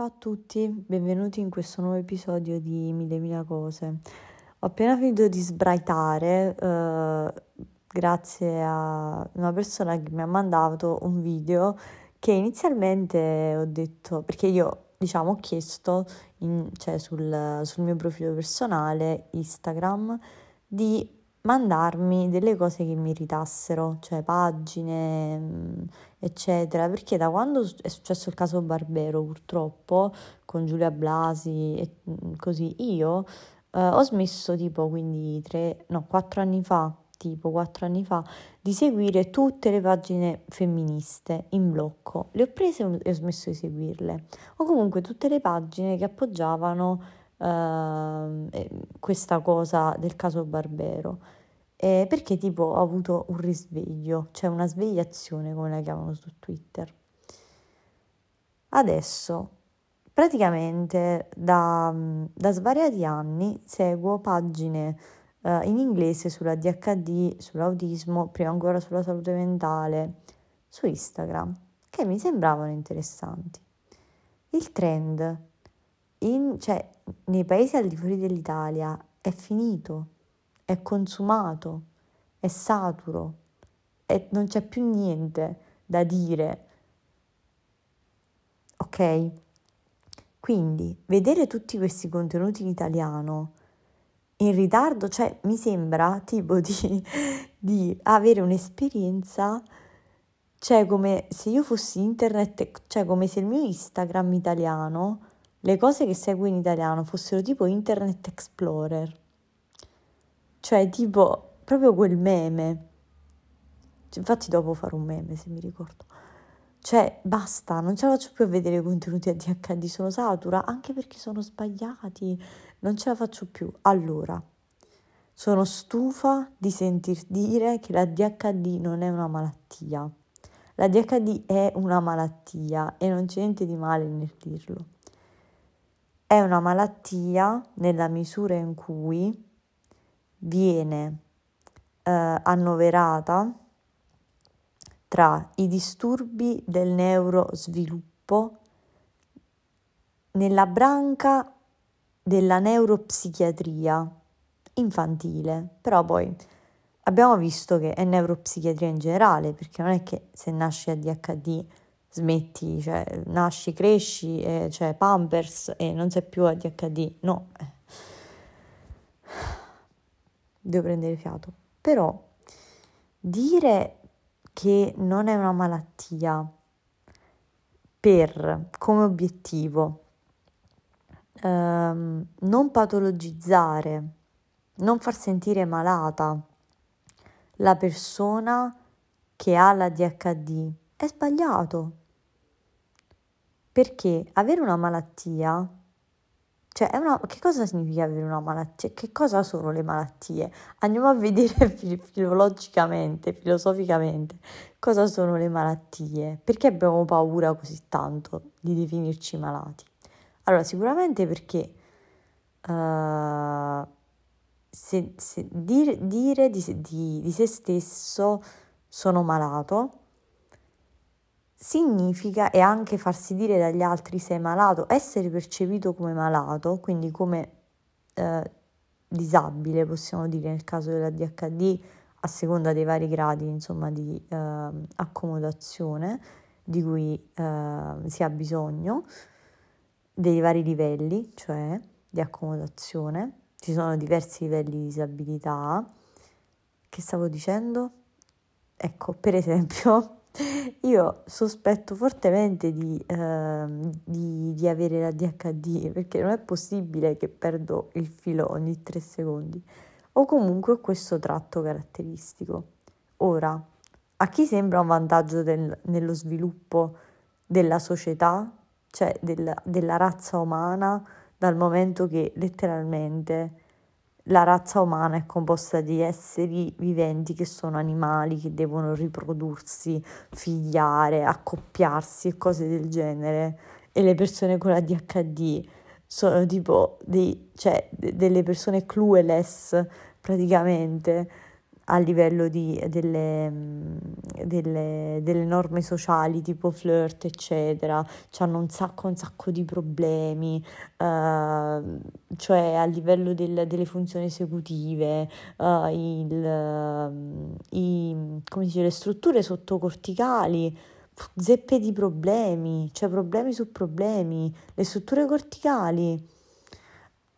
Ciao a tutti, benvenuti in questo nuovo episodio di Mille Mila Cose. Ho appena finito di sbraitare eh, grazie a una persona che mi ha mandato un video che inizialmente ho detto, perché io diciamo ho chiesto in, cioè sul, sul mio profilo personale Instagram di mandarmi delle cose che mi irritassero, cioè pagine, mm, eccetera, perché da quando è successo il caso Barbero, purtroppo, con Giulia Blasi e mm, così, io eh, ho smesso tipo, quindi tre, no, quattro anni fa, tipo quattro anni fa, di seguire tutte le pagine femministe in blocco. Le ho prese e ho smesso di seguirle. O comunque tutte le pagine che appoggiavano uh, questa cosa del caso Barbero. Eh, perché tipo ho avuto un risveglio, cioè una svegliazione come la chiamano su Twitter. Adesso, praticamente da, da svariati anni seguo pagine uh, in inglese sulla DHD, sull'autismo, prima ancora sulla salute mentale, su Instagram, che mi sembravano interessanti. Il trend in, cioè, nei paesi al di fuori dell'Italia è finito, è consumato, è saturo, e non c'è più niente da dire. Ok? Quindi vedere tutti questi contenuti in italiano in ritardo, cioè mi sembra tipo di, di avere un'esperienza, cioè come se io fossi internet, cioè come se il mio Instagram italiano le cose che seguo in italiano fossero tipo Internet Explorer, cioè tipo proprio quel meme. Infatti dopo farò un meme se mi ricordo. Cioè, basta, non ce la faccio più a vedere i contenuti ADHD, sono satura, anche perché sono sbagliati, non ce la faccio più. Allora, sono stufa di sentir dire che la DHD non è una malattia. La DHD è una malattia e non c'è niente di male nel dirlo. È una malattia nella misura in cui viene eh, annoverata tra i disturbi del neurosviluppo nella branca della neuropsichiatria infantile, però poi abbiamo visto che è neuropsichiatria in generale, perché non è che se nasci ADHD smetti, cioè nasci, cresci, e, cioè Pampers e non sei più ADHD, no. Devo prendere fiato. Però dire che non è una malattia per come obiettivo ehm, non patologizzare, non far sentire malata la persona che ha la DHD è sbagliato. Perché avere una malattia, cioè una, che cosa significa avere una malattia? Che cosa sono le malattie? Andiamo a vedere filologicamente, filosoficamente, cosa sono le malattie. Perché abbiamo paura così tanto di definirci malati? Allora, sicuramente perché uh, se, se dire, dire di, di, di se stesso sono malato significa e anche farsi dire dagli altri sei malato, essere percepito come malato, quindi come eh, disabile, possiamo dire nel caso della DHD, a seconda dei vari gradi insomma, di eh, accomodazione di cui eh, si ha bisogno, dei vari livelli, cioè di accomodazione. Ci sono diversi livelli di disabilità. Che stavo dicendo? Ecco, per esempio, io sospetto fortemente di, eh, di, di, avere la DHD perché non è possibile che perdo il filo ogni tre secondi o comunque questo tratto caratteristico. Ora, a chi sembra un vantaggio del, nello sviluppo della società, cioè del, della razza umana, dal momento che letteralmente la razza umana è composta di esseri viventi che sono animali, che devono riprodursi, figliare, accoppiarsi e cose del genere. E le persone con la DHD sono tipo dei, cioè, delle persone clueless praticamente. A livello di, delle, delle, delle, norme sociali tipo flirt eccetera, hanno un sacco un sacco di problemi, uh, cioè a livello del, delle funzioni esecutive, uh, il, uh, i, come dice, le strutture sottocorticali zeppe di problemi, cioè problemi su problemi, le strutture corticali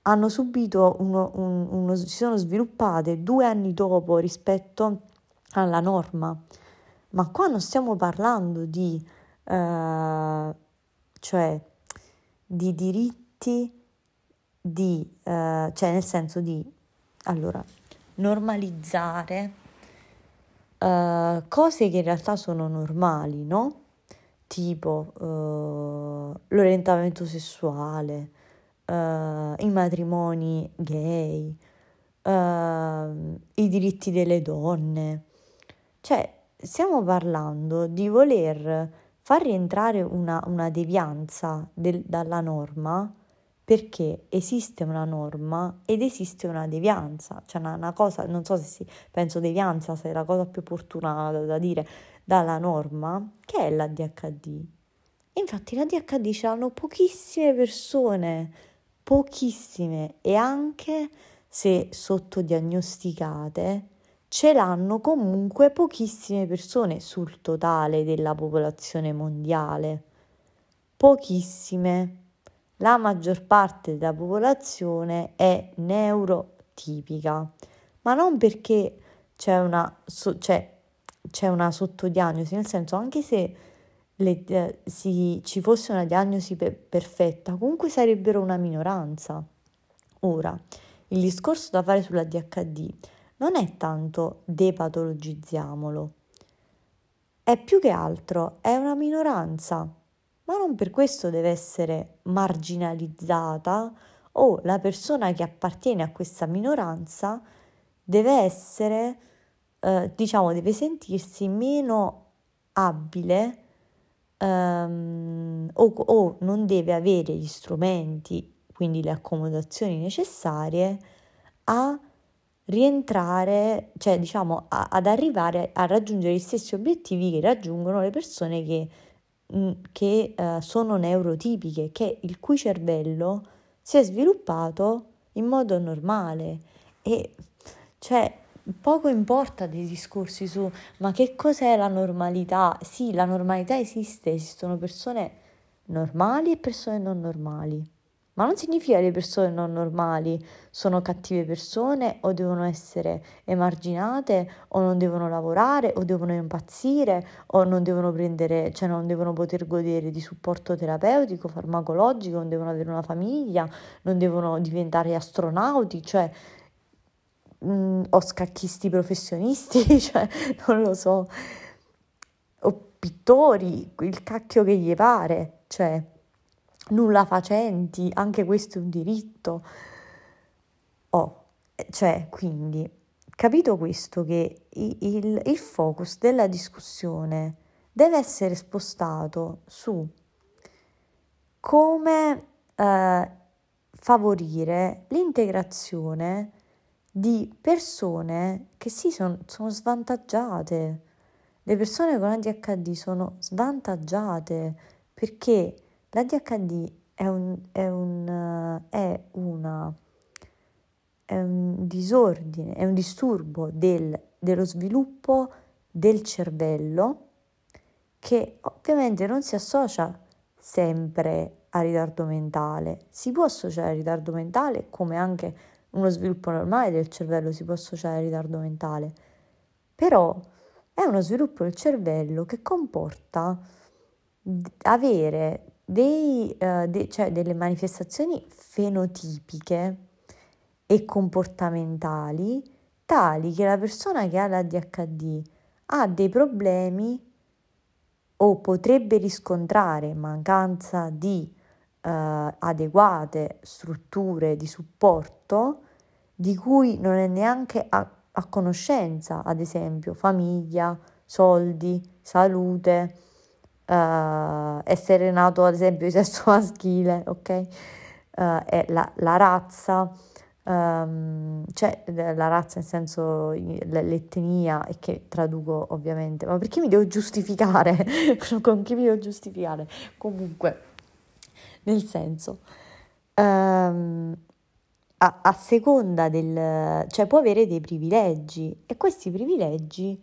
hanno subito uno, un, uno, si sono sviluppate due anni dopo rispetto alla norma. Ma qua non stiamo parlando di, eh, cioè, di diritti, di, eh, cioè nel senso di, allora, normalizzare uh, cose che in realtà sono normali, no? Tipo uh, l'orientamento sessuale, uh, i matrimoni gay, i diritti delle donne. Cioè, stiamo parlando di voler far rientrare una, una devianza del, dalla norma perché esiste una norma ed esiste una devianza, cioè una, una cosa, non so se si, penso devianza sia la cosa più opportuna da, da dire, dalla norma, che è l'ADHD. Infatti l'ADHD ce l'hanno pochissime persone, pochissime, e anche se sottodiagnosticate, ce l'hanno comunque pochissime persone sul totale della popolazione mondiale. Pochissime la maggior parte della popolazione è neurotipica, ma non perché c'è una, so, c'è, c'è una sottodiagnosi, nel senso anche se le, eh, si, ci fosse una diagnosi pe- perfetta, comunque sarebbero una minoranza. Ora, il discorso da fare sulla DHD non è tanto depatologizziamolo, è più che altro, è una minoranza ma non per questo deve essere marginalizzata o la persona che appartiene a questa minoranza deve essere, eh, diciamo, deve sentirsi meno abile ehm, o, o non deve avere gli strumenti, quindi le accomodazioni necessarie a rientrare, cioè diciamo a, ad arrivare a raggiungere gli stessi obiettivi che raggiungono le persone che che uh, sono neurotipiche, che il cui cervello si è sviluppato in modo normale. E cioè poco importa dei discorsi su ma che cos'è la normalità? Sì, la normalità esiste, esistono persone normali e persone non normali. Ma non significa che le persone non normali sono cattive persone o devono essere emarginate o non devono lavorare o devono impazzire o non devono prendere, cioè non devono poter godere di supporto terapeutico, farmacologico, non devono avere una famiglia, non devono diventare astronauti, cioè mh, mm, o scacchisti professionisti, cioè non lo so, o pittori, il cacchio che gli pare, cioè nulla facenti, anche questo è un diritto. Oh, cioè, quindi, capito questo, che il, il focus della discussione deve essere spostato su come eh, favorire l'integrazione di persone che sì sono, sono svantaggiate. Le persone con ADHD sono svantaggiate perché L'ADHD è un, è un, è una, è un disordine, è un disturbo del, dello sviluppo del cervello che ovviamente non si associa sempre a ritardo mentale. Si può associare a ritardo mentale come anche uno sviluppo normale del cervello si può associare a ritardo mentale, però è uno sviluppo del cervello che comporta avere dei, uh, de, cioè delle manifestazioni fenotipiche e comportamentali tali che la persona che ha l'ADHD ha dei problemi o potrebbe riscontrare mancanza di uh, adeguate strutture di supporto di cui non è neanche a, a conoscenza, ad esempio famiglia, soldi, salute uh, essere nato ad esempio di sesso maschile, ok? È la, la razza, um, c'è la razza nel senso l'etnia e che traduco ovviamente, ma perché mi devo giustificare? Con chi mi devo giustificare? Comunque, nel senso, um, a, a seconda del... cioè può avere dei privilegi e questi privilegi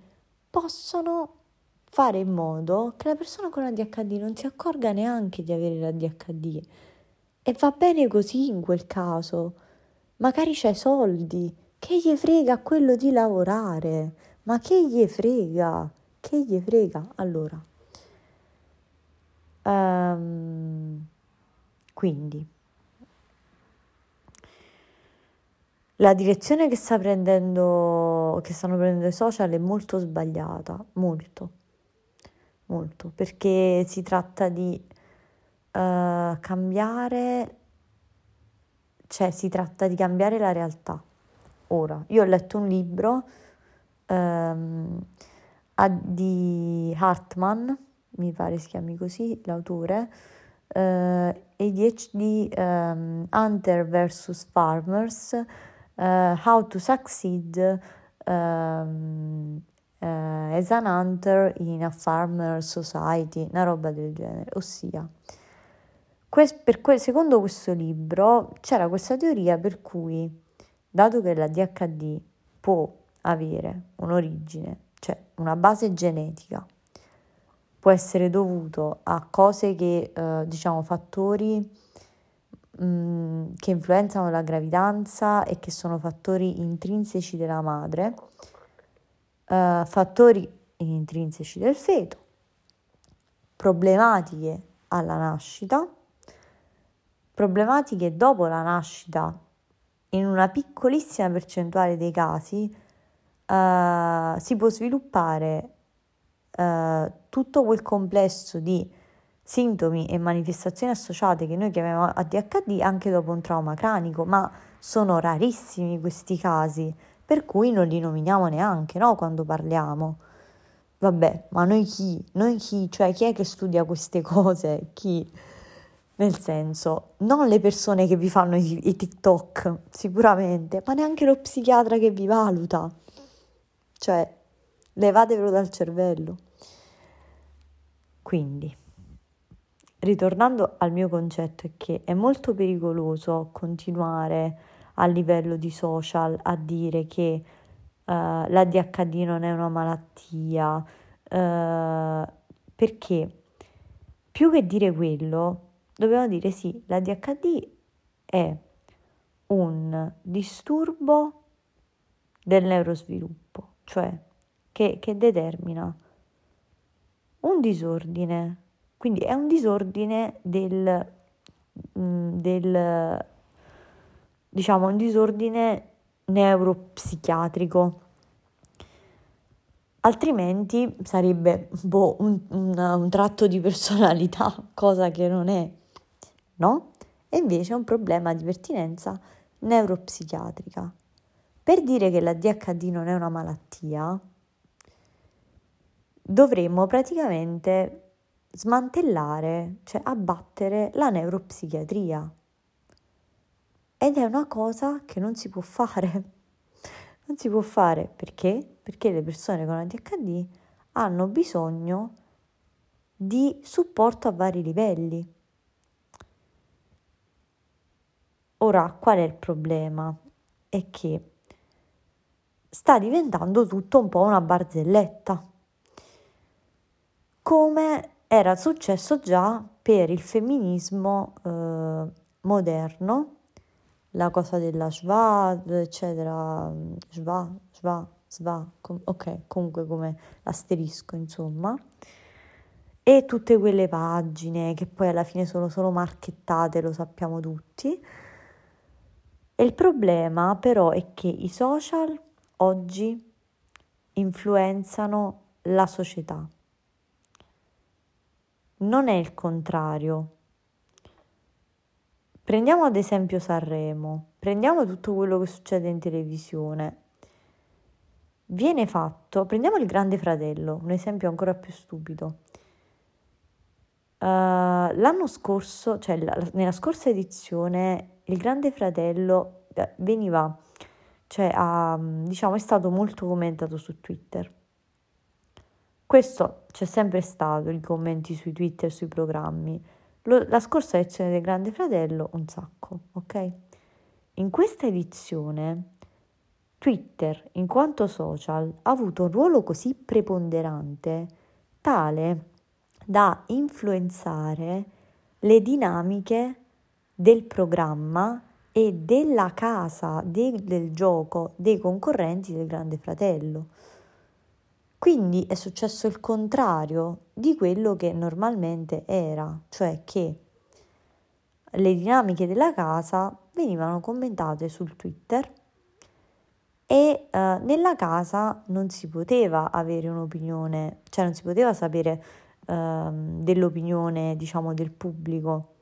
possono fare in modo che la persona con ADHD non si accorga neanche di avere l'ADHD e va bene così in quel caso. Magari c'è soldi, che gli frega quello di lavorare, ma che gli frega, che gli frega. Allora, um, quindi la direzione che sta prendendo, che stanno prendendo i social è molto sbagliata, molto molto, perché si tratta di uh, cambiare, cioè si tratta di cambiare la realtà. Ora, io ho letto un libro um, di Hartman, mi pare si chiami così, l'autore, ADHD um, Hunter vs Farmers, uh, How to Succeed um, eh, as an hunter in a farmer society, una roba del genere, ossia que- per que- secondo questo libro c'era questa teoria per cui, dato che la DHD può avere un'origine, cioè una base genetica, può essere dovuto a cose che, eh, diciamo, fattori mh, che influenzano la gravidanza e che sono fattori intrinseci della madre, uh, fattori intrinseci del feto, problematiche alla nascita, problematiche dopo la nascita. In una piccolissima percentuale dei casi uh, si può sviluppare uh, tutto quel complesso di sintomi e manifestazioni associate che noi chiamiamo ADHD anche dopo un trauma cranico, ma sono rarissimi questi casi per cui non li nominiamo neanche, no? Quando parliamo. Vabbè, ma noi chi? Noi chi? Cioè, chi è che studia queste cose? Chi? Nel senso, non le persone che vi fanno i, i TikTok, sicuramente, ma neanche lo psichiatra che vi valuta. Cioè, levatevelo dal cervello. Quindi, ritornando al mio concetto, è che è molto pericoloso continuare a livello di social a dire che uh, l'ADHD non è una malattia, uh, perché più che dire quello, dobbiamo dire sì, l'ADHD è un disturbo del neurosviluppo, cioè che, che determina un disordine, quindi è un disordine del, mm, del diciamo, un disordine neuropsichiatrico. Altrimenti sarebbe boh, un, un, un tratto di personalità, cosa che non è, no? E invece è un problema di pertinenza neuropsichiatrica. Per dire che la DHD non è una malattia, dovremmo praticamente smantellare, cioè abbattere la neuropsichiatria. Ed è una cosa che non si può fare. Non si può fare perché? Perché le persone con ADHD hanno bisogno di supporto a vari livelli. Ora, qual è il problema? È che sta diventando tutto un po' una barzelletta, come era successo già per il femminismo eh, moderno la cosa della schwa, eccetera, schwa, schwa, sva, com- ok, comunque come l'asterisco, insomma. E tutte quelle pagine che poi alla fine sono solo marchettate, lo sappiamo tutti. E il problema però è che i social oggi influenzano la società. Non è il contrario. Prendiamo ad esempio Sanremo, prendiamo tutto quello che succede in televisione. Viene fatto, prendiamo il Grande Fratello, un esempio ancora più stupido. Uh, l'anno scorso, cioè la, nella scorsa edizione, il Grande Fratello veniva, cioè, a, diciamo, è stato molto commentato su Twitter. Questo c'è sempre stato, i commenti sui Twitter, sui programmi. Lo, la scorsa edizione del Grande Fratello, un sacco, ok? In questa edizione Twitter, in quanto social, ha avuto un ruolo così preponderante, tale da influenzare le dinamiche del programma e della casa de- del gioco dei concorrenti del Grande Fratello. Quindi è successo il contrario di quello che normalmente era, cioè che le dinamiche della casa venivano commentate sul Twitter e uh, nella casa non si poteva avere un'opinione, cioè non si poteva sapere uh, dell'opinione, diciamo, del pubblico,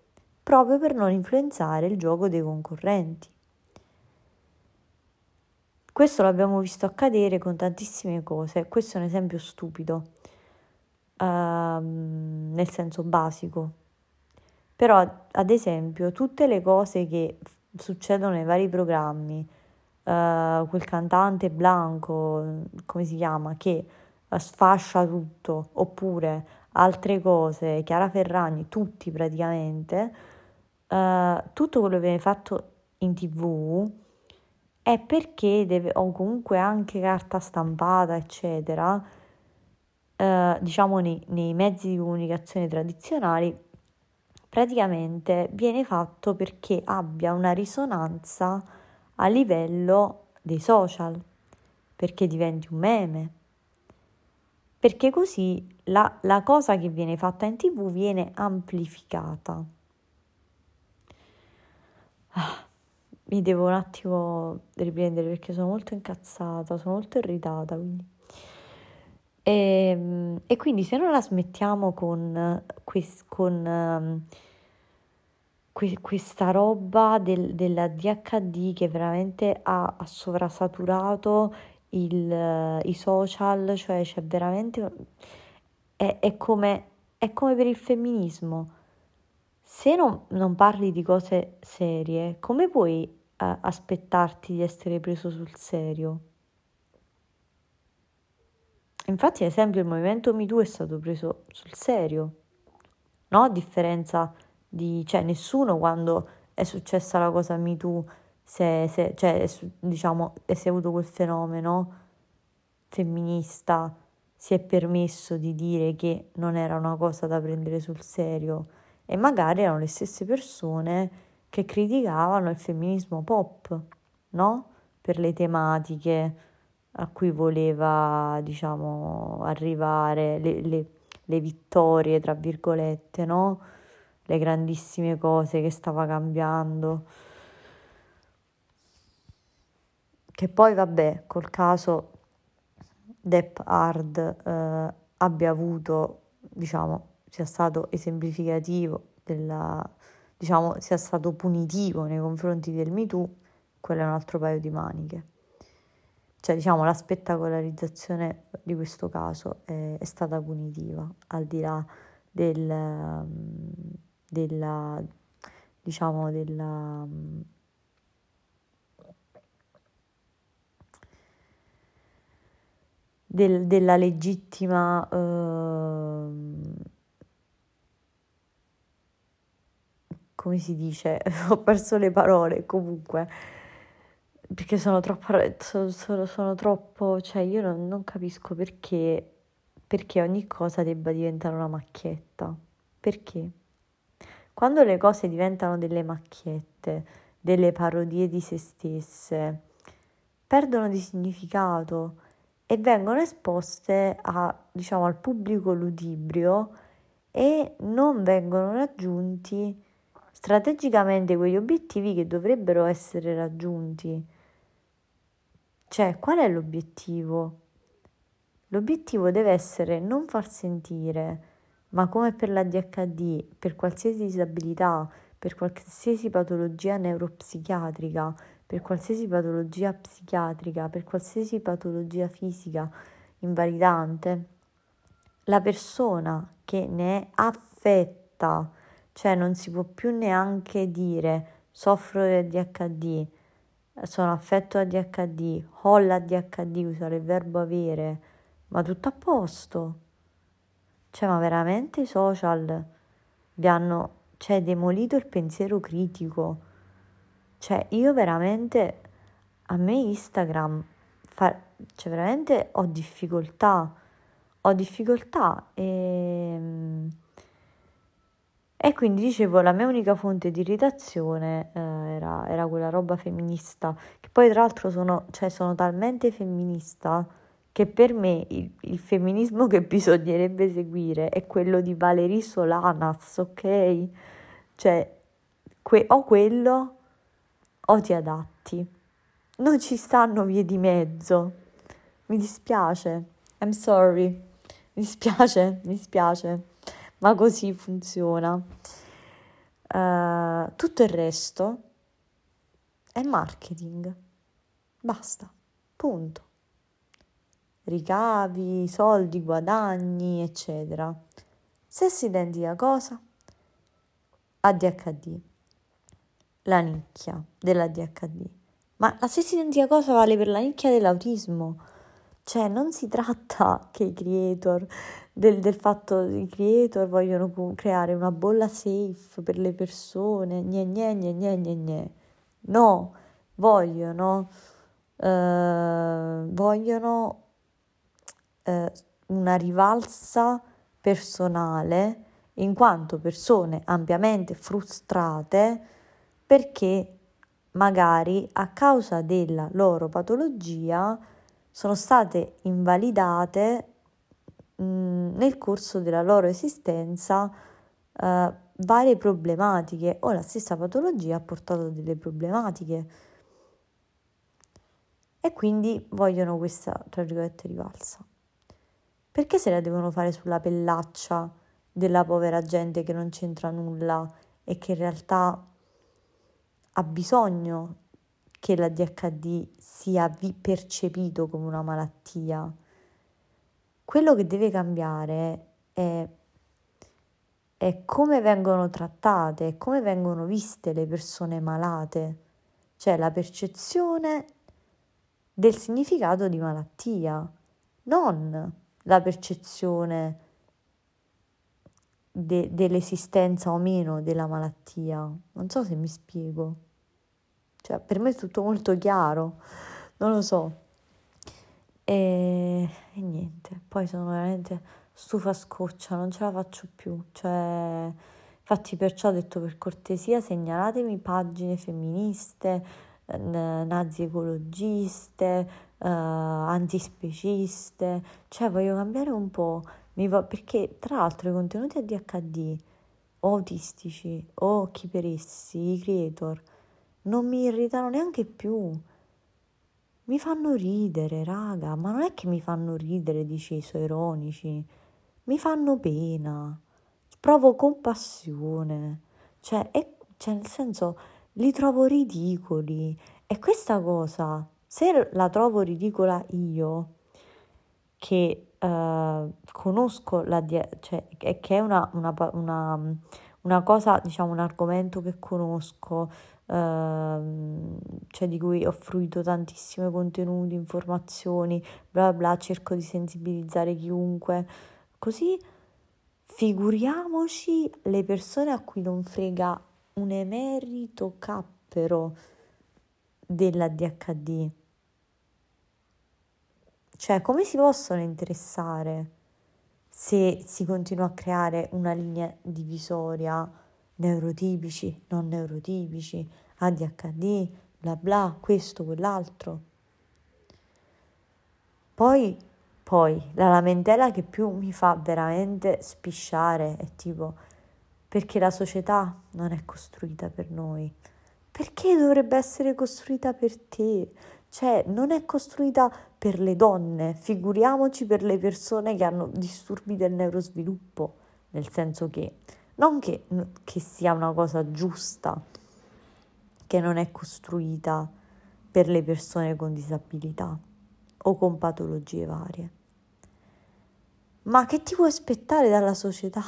proprio per non influenzare il gioco dei concorrenti. Questo l'abbiamo visto accadere con tantissime cose, questo è un esempio stupido, uh, nel senso basico. Però, ad esempio, tutte le cose che succedono nei vari programmi, uh, quel cantante Blanco, come si chiama, che uh, sfascia tutto, oppure altre cose, Chiara Ferragni, tutti praticamente, uh, tutto quello che viene fatto in tv è perché deve, o comunque anche carta stampata, eccetera, uh, diciamo nei, nei mezzi di comunicazione tradizionali, praticamente viene fatto perché abbia una risonanza a livello dei social, perché diventi un meme, perché così la, la cosa che viene fatta in tv viene amplificata. Ah mi devo un attimo riprendere perché sono molto incazzata, sono molto irritata. Quindi. E, ehm, e quindi se non la smettiamo con, con que, questa roba del, della DHD che veramente ha, ha sovrasaturato il, i social, cioè c'è veramente... È, è, come, è come per il femminismo. Se non, non parli di cose serie, come puoi a aspettarti di essere preso sul serio. Infatti, ad esempio, il movimento MeToo è stato preso sul serio, no? A differenza di, cioè, nessuno quando è successa la cosa MeToo, se, se, cioè, diciamo, si è avuto quel fenomeno femminista, si è permesso di dire che non era una cosa da prendere sul serio e magari erano le stesse persone che criticavano il femminismo pop, no? Per le tematiche a cui voleva, diciamo, arrivare, le, le, le vittorie, tra virgolette, no? Le grandissime cose che stava cambiando. Che poi, vabbè, col caso Depp Hard eh, abbia avuto, diciamo, sia stato esemplificativo della diciamo, sia stato punitivo nei confronti del MeToo, quello è un altro paio di maniche. Cioè, diciamo, la spettacolarizzazione di questo caso è, è stata punitiva, al di là del, della, diciamo, della... Del, della legittima eh, come si dice, ho perso le parole comunque, perché sono troppo, sono, sono, sono troppo, cioè io non, non capisco perché, perché ogni cosa debba diventare una macchietta, perché? Quando le cose diventano delle macchiette, delle parodie di se stesse, perdono di significato e vengono esposte a, diciamo, al pubblico ludibrio e non vengono raggiunti strategicamente quegli obiettivi che dovrebbero essere raggiunti. Cioè, qual è l'obiettivo? L'obiettivo deve essere non far sentire, ma come per la DHD, per qualsiasi disabilità, per qualsiasi patologia neuropsichiatrica, per qualsiasi patologia psichiatrica, per qualsiasi patologia fisica invalidante, la persona che ne è affetta cioè non si può più neanche dire soffro di ADHD, sono affetto ADHD, ho l'ADHD, usare il verbo avere, ma tutto a posto. Cioè, ma veramente i social vi hanno, cioè, demolito il pensiero critico. Cioè, io veramente, a me Instagram, fa, cioè, veramente ho difficoltà, ho difficoltà e... E quindi dicevo, la mia unica fonte di irritazione eh, era, era, quella roba femminista, che poi tra l'altro sono, cioè, sono talmente femminista che per me il, il, femminismo che bisognerebbe seguire è quello di Valerie Solanas, ok? Cioè, que- o quello o ti adatti. Non ci stanno vie di mezzo. Mi dispiace. I'm sorry. Mi dispiace, mi dispiace. Ma così funziona. Uh, tutto il resto è marketing. Basta. Punto ricavi, soldi, guadagni, eccetera. Stessa identica cosa, ADHD, la nicchia dell'ADHD. Ma la stessa identica cosa vale per la nicchia dell'autismo. Cioè, non si tratta che i creator, del, del fatto i creator vogliono creare una bolla safe per le persone, gne gne gne gne gne gne. No, vogliono, eh, vogliono eh, una rivalsa personale in quanto persone ampiamente frustrate perché magari a causa della loro patologia sono state invalidate nel corso della loro esistenza eh, varie problematiche o la stessa patologia ha portato a delle problematiche e quindi vogliono questa tra virgolette rivalsa. Perché se la devono fare sulla pellaccia della povera gente che non c'entra nulla e che in realtà ha bisogno che la DHD sia percepito come una malattia? Quello che deve cambiare è, è come vengono trattate, come vengono viste le persone malate, cioè la percezione del significato di malattia, non la percezione de- dell'esistenza o meno della malattia. Non so se mi spiego. Cioè, per me è tutto molto chiaro, non lo so. E, e niente, poi sono veramente stufa scoccia, non ce la faccio più. Cioè, infatti perciò ho detto per cortesia segnalatemi pagine femministe, nazi ecologiste, uh, antispeciste, cioè voglio cambiare un po', va, perché tra l'altro i contenuti ADHD o autistici o chi per essi, i creator, non mi irritano neanche più. Mi fanno ridere, raga, ma non è che mi fanno ridere deciso ironici, mi fanno pena, provo compassione, cioè, è, cioè nel senso li trovo ridicoli. E questa cosa se la trovo ridicola io, che uh, conosco la cioè che è una, una, una, una, cosa, diciamo, un argomento che conosco, uh, cioè di cui ho fruito tantissimi contenuti, informazioni, bla bla, cerco di sensibilizzare chiunque, così figuriamoci le persone a cui non frega un emerito cappero della DHD. Cioè, come si possono interessare se si continua a creare una linea divisoria neurotipici, non neurotipici, ADHD, bla bla, questo, quell'altro. Poi, poi, la lamentela che più mi fa veramente spisciare è tipo, perché la società non è costruita per noi. Perché dovrebbe essere costruita per te? Cioè, non è costruita per le donne, figuriamoci per le persone che hanno disturbi del neurosviluppo, nel senso che non che, che sia una cosa giusta, che non è costruita per le persone con disabilità o con patologie varie. Ma che ti puoi aspettare dalla società,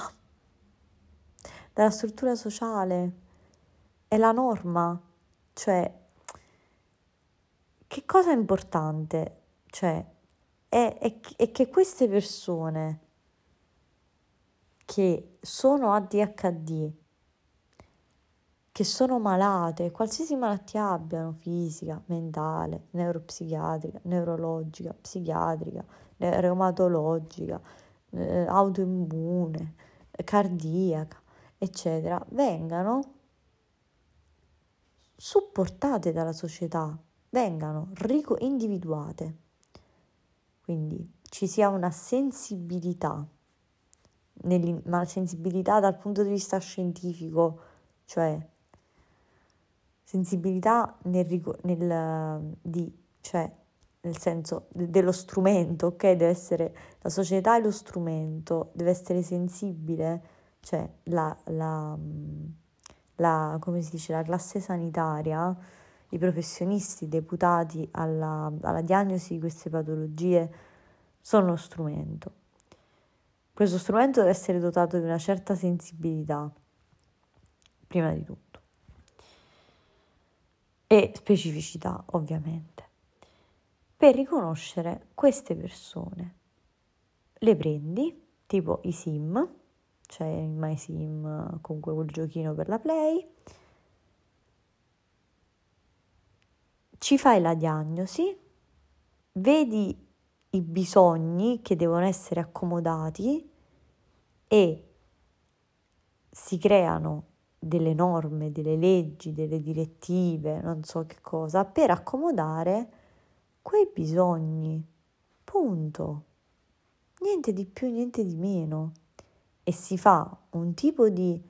dalla struttura sociale? È la norma, cioè che cosa è importante? Cioè, è, è, è che queste persone che sono ADHD, che sono malate, qualsiasi malattia abbiano, fisica, mentale, neuropsichiatrica, neurologica, psichiatrica, reumatologica, eh, autoimmune, cardiaca, eccetera, vengano supportate dalla società, vengano individuate. Quindi ci sia una sensibilità, ma sensibilità dal punto di vista scientifico, cioè sensibilità nel, nel, di, cioè, nel senso dello strumento, ok? Deve essere la società e lo strumento, deve essere sensibile, cioè la, la, la, come si dice, la classe sanitaria, i professionisti deputati alla, alla diagnosi di queste patologie sono lo strumento. Questo strumento deve essere dotato di una certa sensibilità, prima di tutto e specificità ovviamente, per riconoscere queste persone. Le prendi, tipo i sim, cioè il MySim, comunque quel giochino per la Play, ci fai la diagnosi, vedi i bisogni che devono essere accomodati e si creano delle norme, delle leggi, delle direttive, non so che cosa, per accomodare quei bisogni. Punto. Niente di più, niente di meno. E si fa un tipo di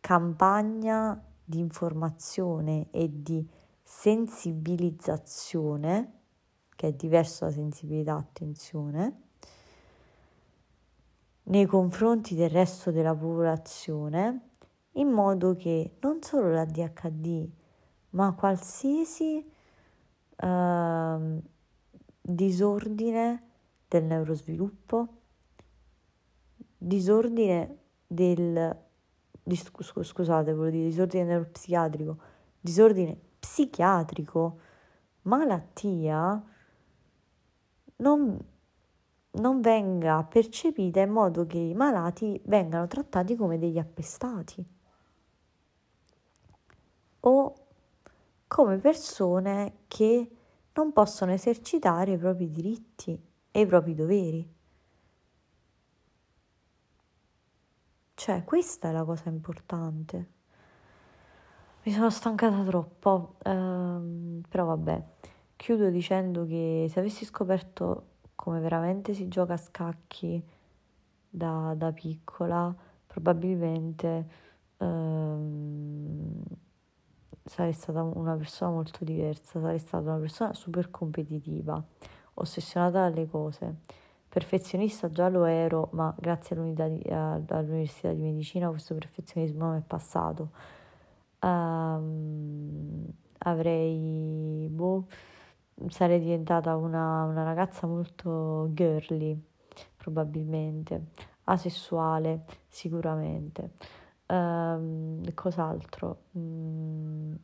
campagna di informazione e di sensibilizzazione, che è diverso da sensibilità, attenzione, nei confronti del resto della popolazione in modo che non solo la DHD, ma qualsiasi uh, disordine del neurosviluppo, disordine del scusate, volevo dire disordine neuropsichiatrico, disordine psichiatrico, malattia non, non venga percepita in modo che i malati vengano trattati come degli appestati o come persone che non possono esercitare i propri diritti e i propri doveri. Cioè, questa è la cosa importante. Mi sono stancata troppo, ehm, però vabbè, chiudo dicendo che se avessi scoperto come veramente si gioca a scacchi da, da piccola, probabilmente ehm, sarei stata una persona molto diversa, sarei stata una persona super competitiva, ossessionata dalle cose. Perfezionista già lo ero, ma grazie di, all'Università di Medicina questo perfezionismo mi è passato. Um, avrei, boh, sarei diventata una, una ragazza molto girly, probabilmente, asessuale, sicuramente. Um, cos'altro? Mm,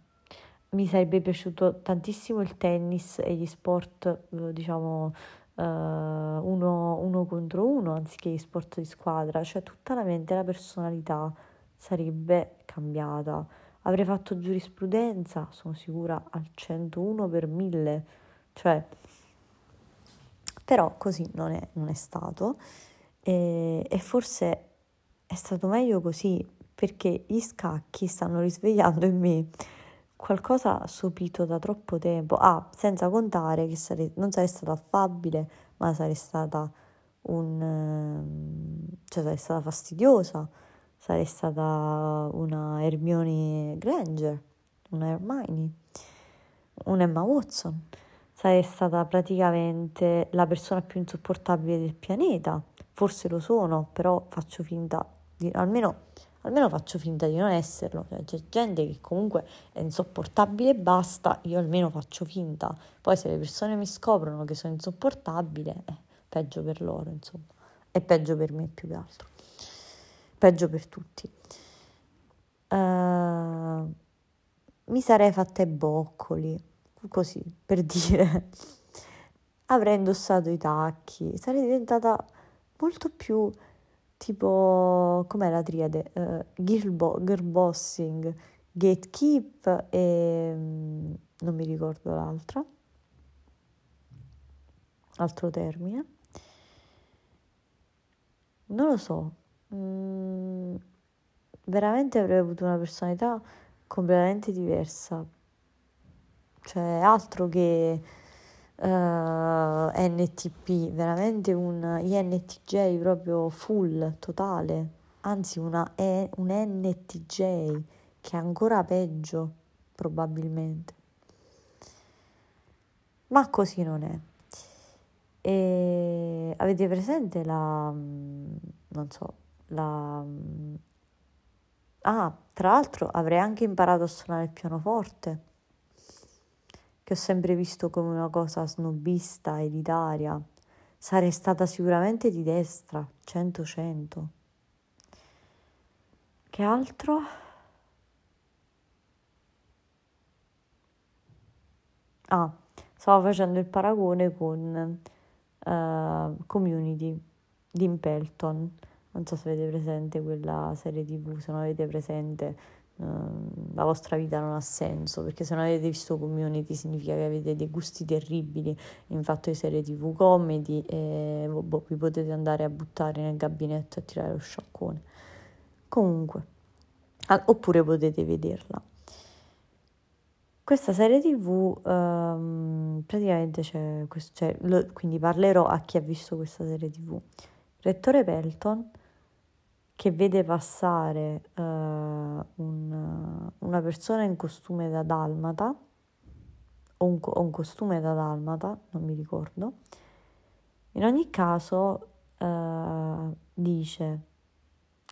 mi sarebbe piaciuto tantissimo il tennis e gli sport, eh, diciamo, uh, uno, uno, contro uno, anziché gli sport di squadra, cioè tutta la mente e la personalità sarebbe cambiata. Avrei fatto giurisprudenza, sono sicura, al 101 per 1000, cioè, però così non è, non è stato e, e forse è stato meglio così perché gli scacchi stanno risvegliando in me qualcosa sopito da troppo tempo. Ah, senza contare che sarei, non sarei stata affabile, ma sarei stata un... Ehm, cioè sarei stata fastidiosa, sarei stata una Hermione Granger, una Hermione, un Emma Watson, sarei stata praticamente la persona più insopportabile del pianeta. Forse lo sono, però faccio finta di almeno almeno faccio finta di non esserlo, cioè, c'è gente che comunque è insopportabile e basta, io almeno faccio finta, poi se le persone mi scoprono che sono insopportabile, eh, peggio per loro, insomma, e peggio per me più che altro, peggio per tutti. Uh, mi sarei fatta i boccoli, così per dire, avrei indossato i tacchi, sarei diventata molto più tipo, com'è la triade? Uh, girl, bo- girl bossing, gatekeep e mm, non mi ricordo l'altra, altro termine. Non lo so, mm, veramente avrei avuto una personalità completamente diversa, cioè altro che uh, eh, NTP, veramente un INTJ proprio full, totale, anzi una un NTJ che è ancora peggio probabilmente. Ma così non è. E avete presente la, non so, la... Ah, tra l'altro avrei anche imparato a suonare il pianoforte, che ho sempre visto come una cosa snobista, elitaria. Sarei stata sicuramente di destra, 100-100. Che altro? Ah, stavo facendo il paragone con uh, Community di Impelton. Non so se avete presente quella serie tv, se non avete presente la vostra vita non ha senso, perché se non avete visto Community significa che avete dei gusti terribili in fatto di serie tv comedy e boh, vi potete andare a buttare nel gabinetto e tirare lo sciaccone. Comunque, oppure potete vederla. Questa serie tv um, praticamente c'è, questo, cioè, lo, quindi parlerò a chi ha visto questa serie tv. Rettore Pelton che vede passare uh, un, una persona in costume da dalmata o un, o un, costume da dalmata, non mi ricordo. In ogni caso uh, dice,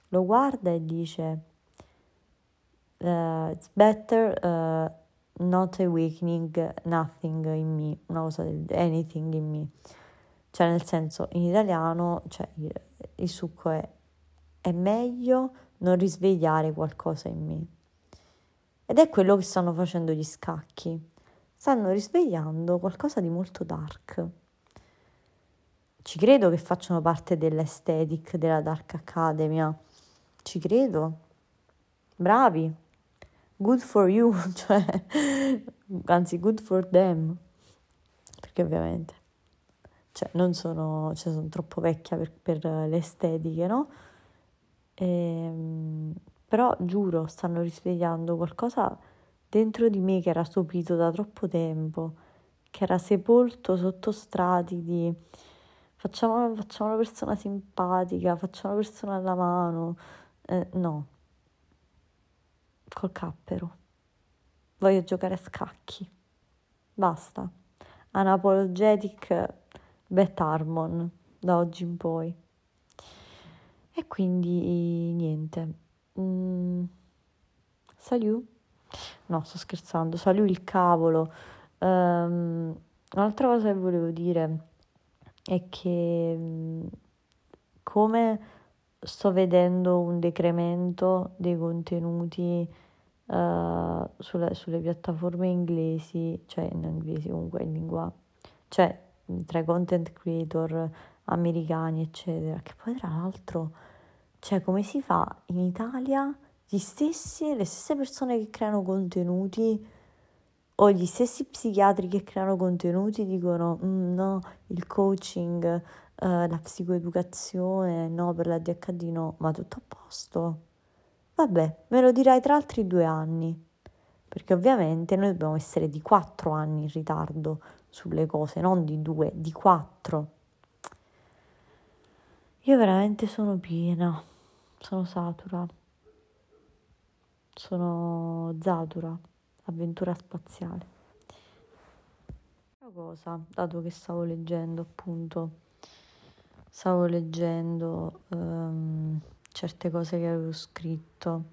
lo guarda e dice uh, it's better not awakening nothing in me, una cosa del anything in me. Cioè nel senso, in italiano, cioè, il, il succo è è meglio non risvegliare qualcosa in me. Ed è quello che stanno facendo gli scacchi. Stanno risvegliando qualcosa di molto dark. Ci credo che facciano parte dell'aesthetic della Dark Academia. Ci credo. Bravi good for you, cioè, anzi good for them, perché ovviamente, cioè, non sono, cioè, sono troppo vecchia per, per le estetiche, no? Ehm, però giuro, stanno risvegliando qualcosa dentro di me che era stupito da troppo tempo, che era sepolto sotto strati di facciamo, facciamo una persona simpatica, facciamo una persona alla mano. Eh, no, col cappero. Voglio giocare a scacchi. Basta. Unapologetic Bet Harmon da oggi in poi. E quindi niente. Mm. Salut? No, sto scherzando. Salut il cavolo. Um, un'altra cosa che volevo dire è che mm, come sto vedendo un decremento dei contenuti uh, sulle, sulle, piattaforme inglesi, cioè in inglese comunque in lingua, cioè tra i content creator americani, eccetera, che poi tra l'altro, cioè come si fa in Italia gli stessi, le stesse persone che creano contenuti o gli stessi psichiatri che creano contenuti dicono mm, no, il coaching uh, la psicoeducazione, no, per la DHD no, ma tutto a posto. Vabbè, me lo dirai tra altri due anni, perché ovviamente noi dobbiamo essere di quattro anni in ritardo sulle cose, non di due, di quattro. Io veramente sono piena, sono satura, sono zatura, avventura spaziale. Una cosa, dato che stavo leggendo appunto stavo leggendo um, certe cose che avevo scritto.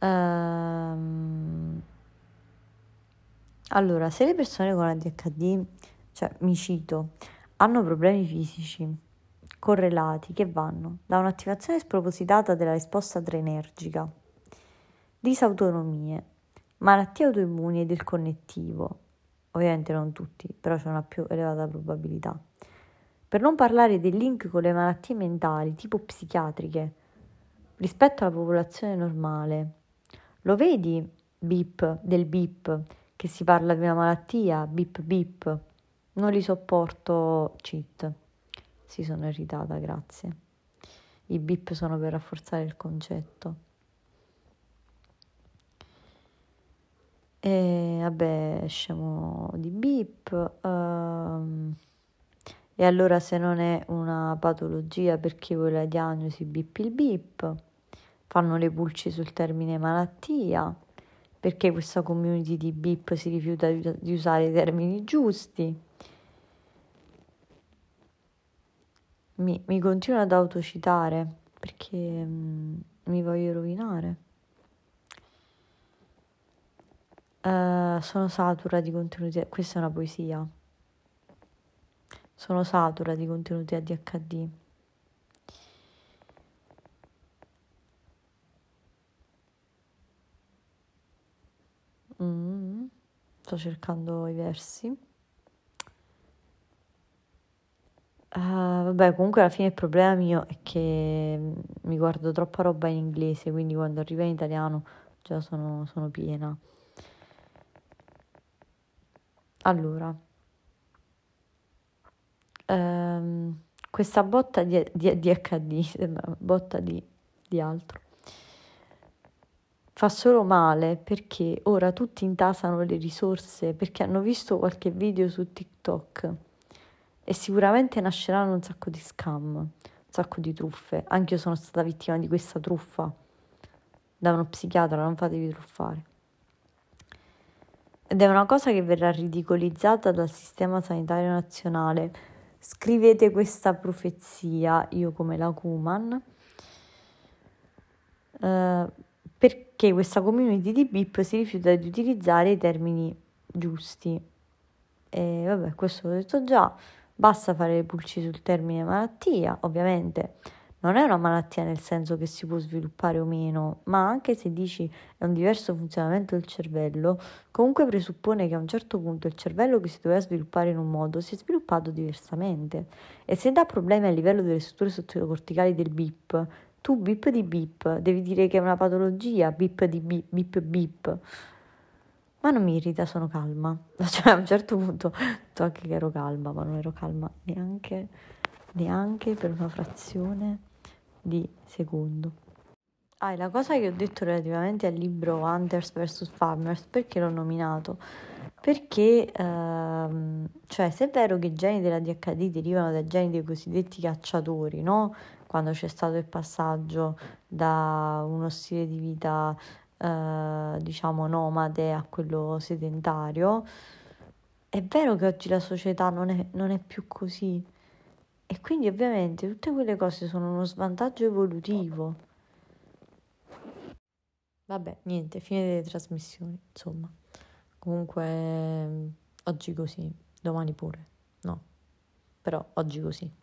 Um, allora, se le persone con ADHD, cioè mi cito, hanno problemi fisici correlati che vanno da un'attivazione spropositata della risposta adrenergica, disautonomie, malattie autoimmuni e del connettivo. Ovviamente non tutti, però c'è una più elevata probabilità. Per non parlare del link con le malattie mentali, tipo psichiatriche, rispetto alla popolazione normale. Lo vedi, BIP, del BIP, che si parla di una malattia, BIP BIP. Non li sopporto, cheat. Si sono irritata, grazie. I BIP sono per rafforzare il concetto. E vabbè, scemo di BIP. Um, e allora se non è una patologia perché vuoi la diagnosi BIP il BIP, fanno le pulci sul termine malattia, perché questa community di BIP si rifiuta di usare i termini giusti. Mi, mi continuo ad autocitare perché mm, mi voglio rovinare. Uh, sono satura di contenuti, questa è una poesia. Sono satura di contenuti ADHD. Mm, sto cercando i versi. Uh, vabbè, comunque alla fine il problema mio è che mi guardo troppa roba in inglese, quindi quando arriva in italiano già sono, sono piena. Allora, ehm, questa botta di, di, di HD, botta di, di altro, fa solo male perché ora tutti intasano le risorse perché hanno visto qualche video su TikTok e sicuramente nasceranno un sacco di scam, un sacco di truffe. Anche io sono stata vittima di questa truffa da uno psichiatra, non fatevi truffare. Ed è una cosa che verrà ridicolizzata dal sistema sanitario nazionale scrivete questa profezia, io come la Kuman, eh, perché questa community di BIP si rifiuta di utilizzare i termini giusti. E vabbè, questo l'ho detto già, basta fare le pulci sul termine malattia, ovviamente non è una malattia nel senso che si può sviluppare o meno, ma anche se dici è un diverso funzionamento del cervello, comunque presuppone che a un certo punto il cervello che si doveva sviluppare in un modo si è sviluppato diversamente e se dà problemi a livello delle strutture sottocorticali del BIP, tu BIP di BIP devi dire che è una patologia, BIP di BIP, BIP BIP. Ma non mi irrita, sono calma. Cioè a un certo punto so anche che ero calma, ma non ero calma neanche, neanche per una frazione di secondo. Ah, e la cosa che ho detto relativamente al libro Hunters vs Farmers, perché l'ho nominato? Perché, ehm, cioè, se è vero che i geni della DHD derivano dai geni dei cosiddetti cacciatori, no? Quando c'è stato il passaggio da uno stile di vita, eh, diciamo, nomade a quello sedentario, è vero che oggi la società non è, non è più così. E quindi ovviamente tutte quelle cose sono uno svantaggio evolutivo. Vabbè, niente, fine delle trasmissioni, insomma. Comunque oggi così, domani pure. No, però oggi così.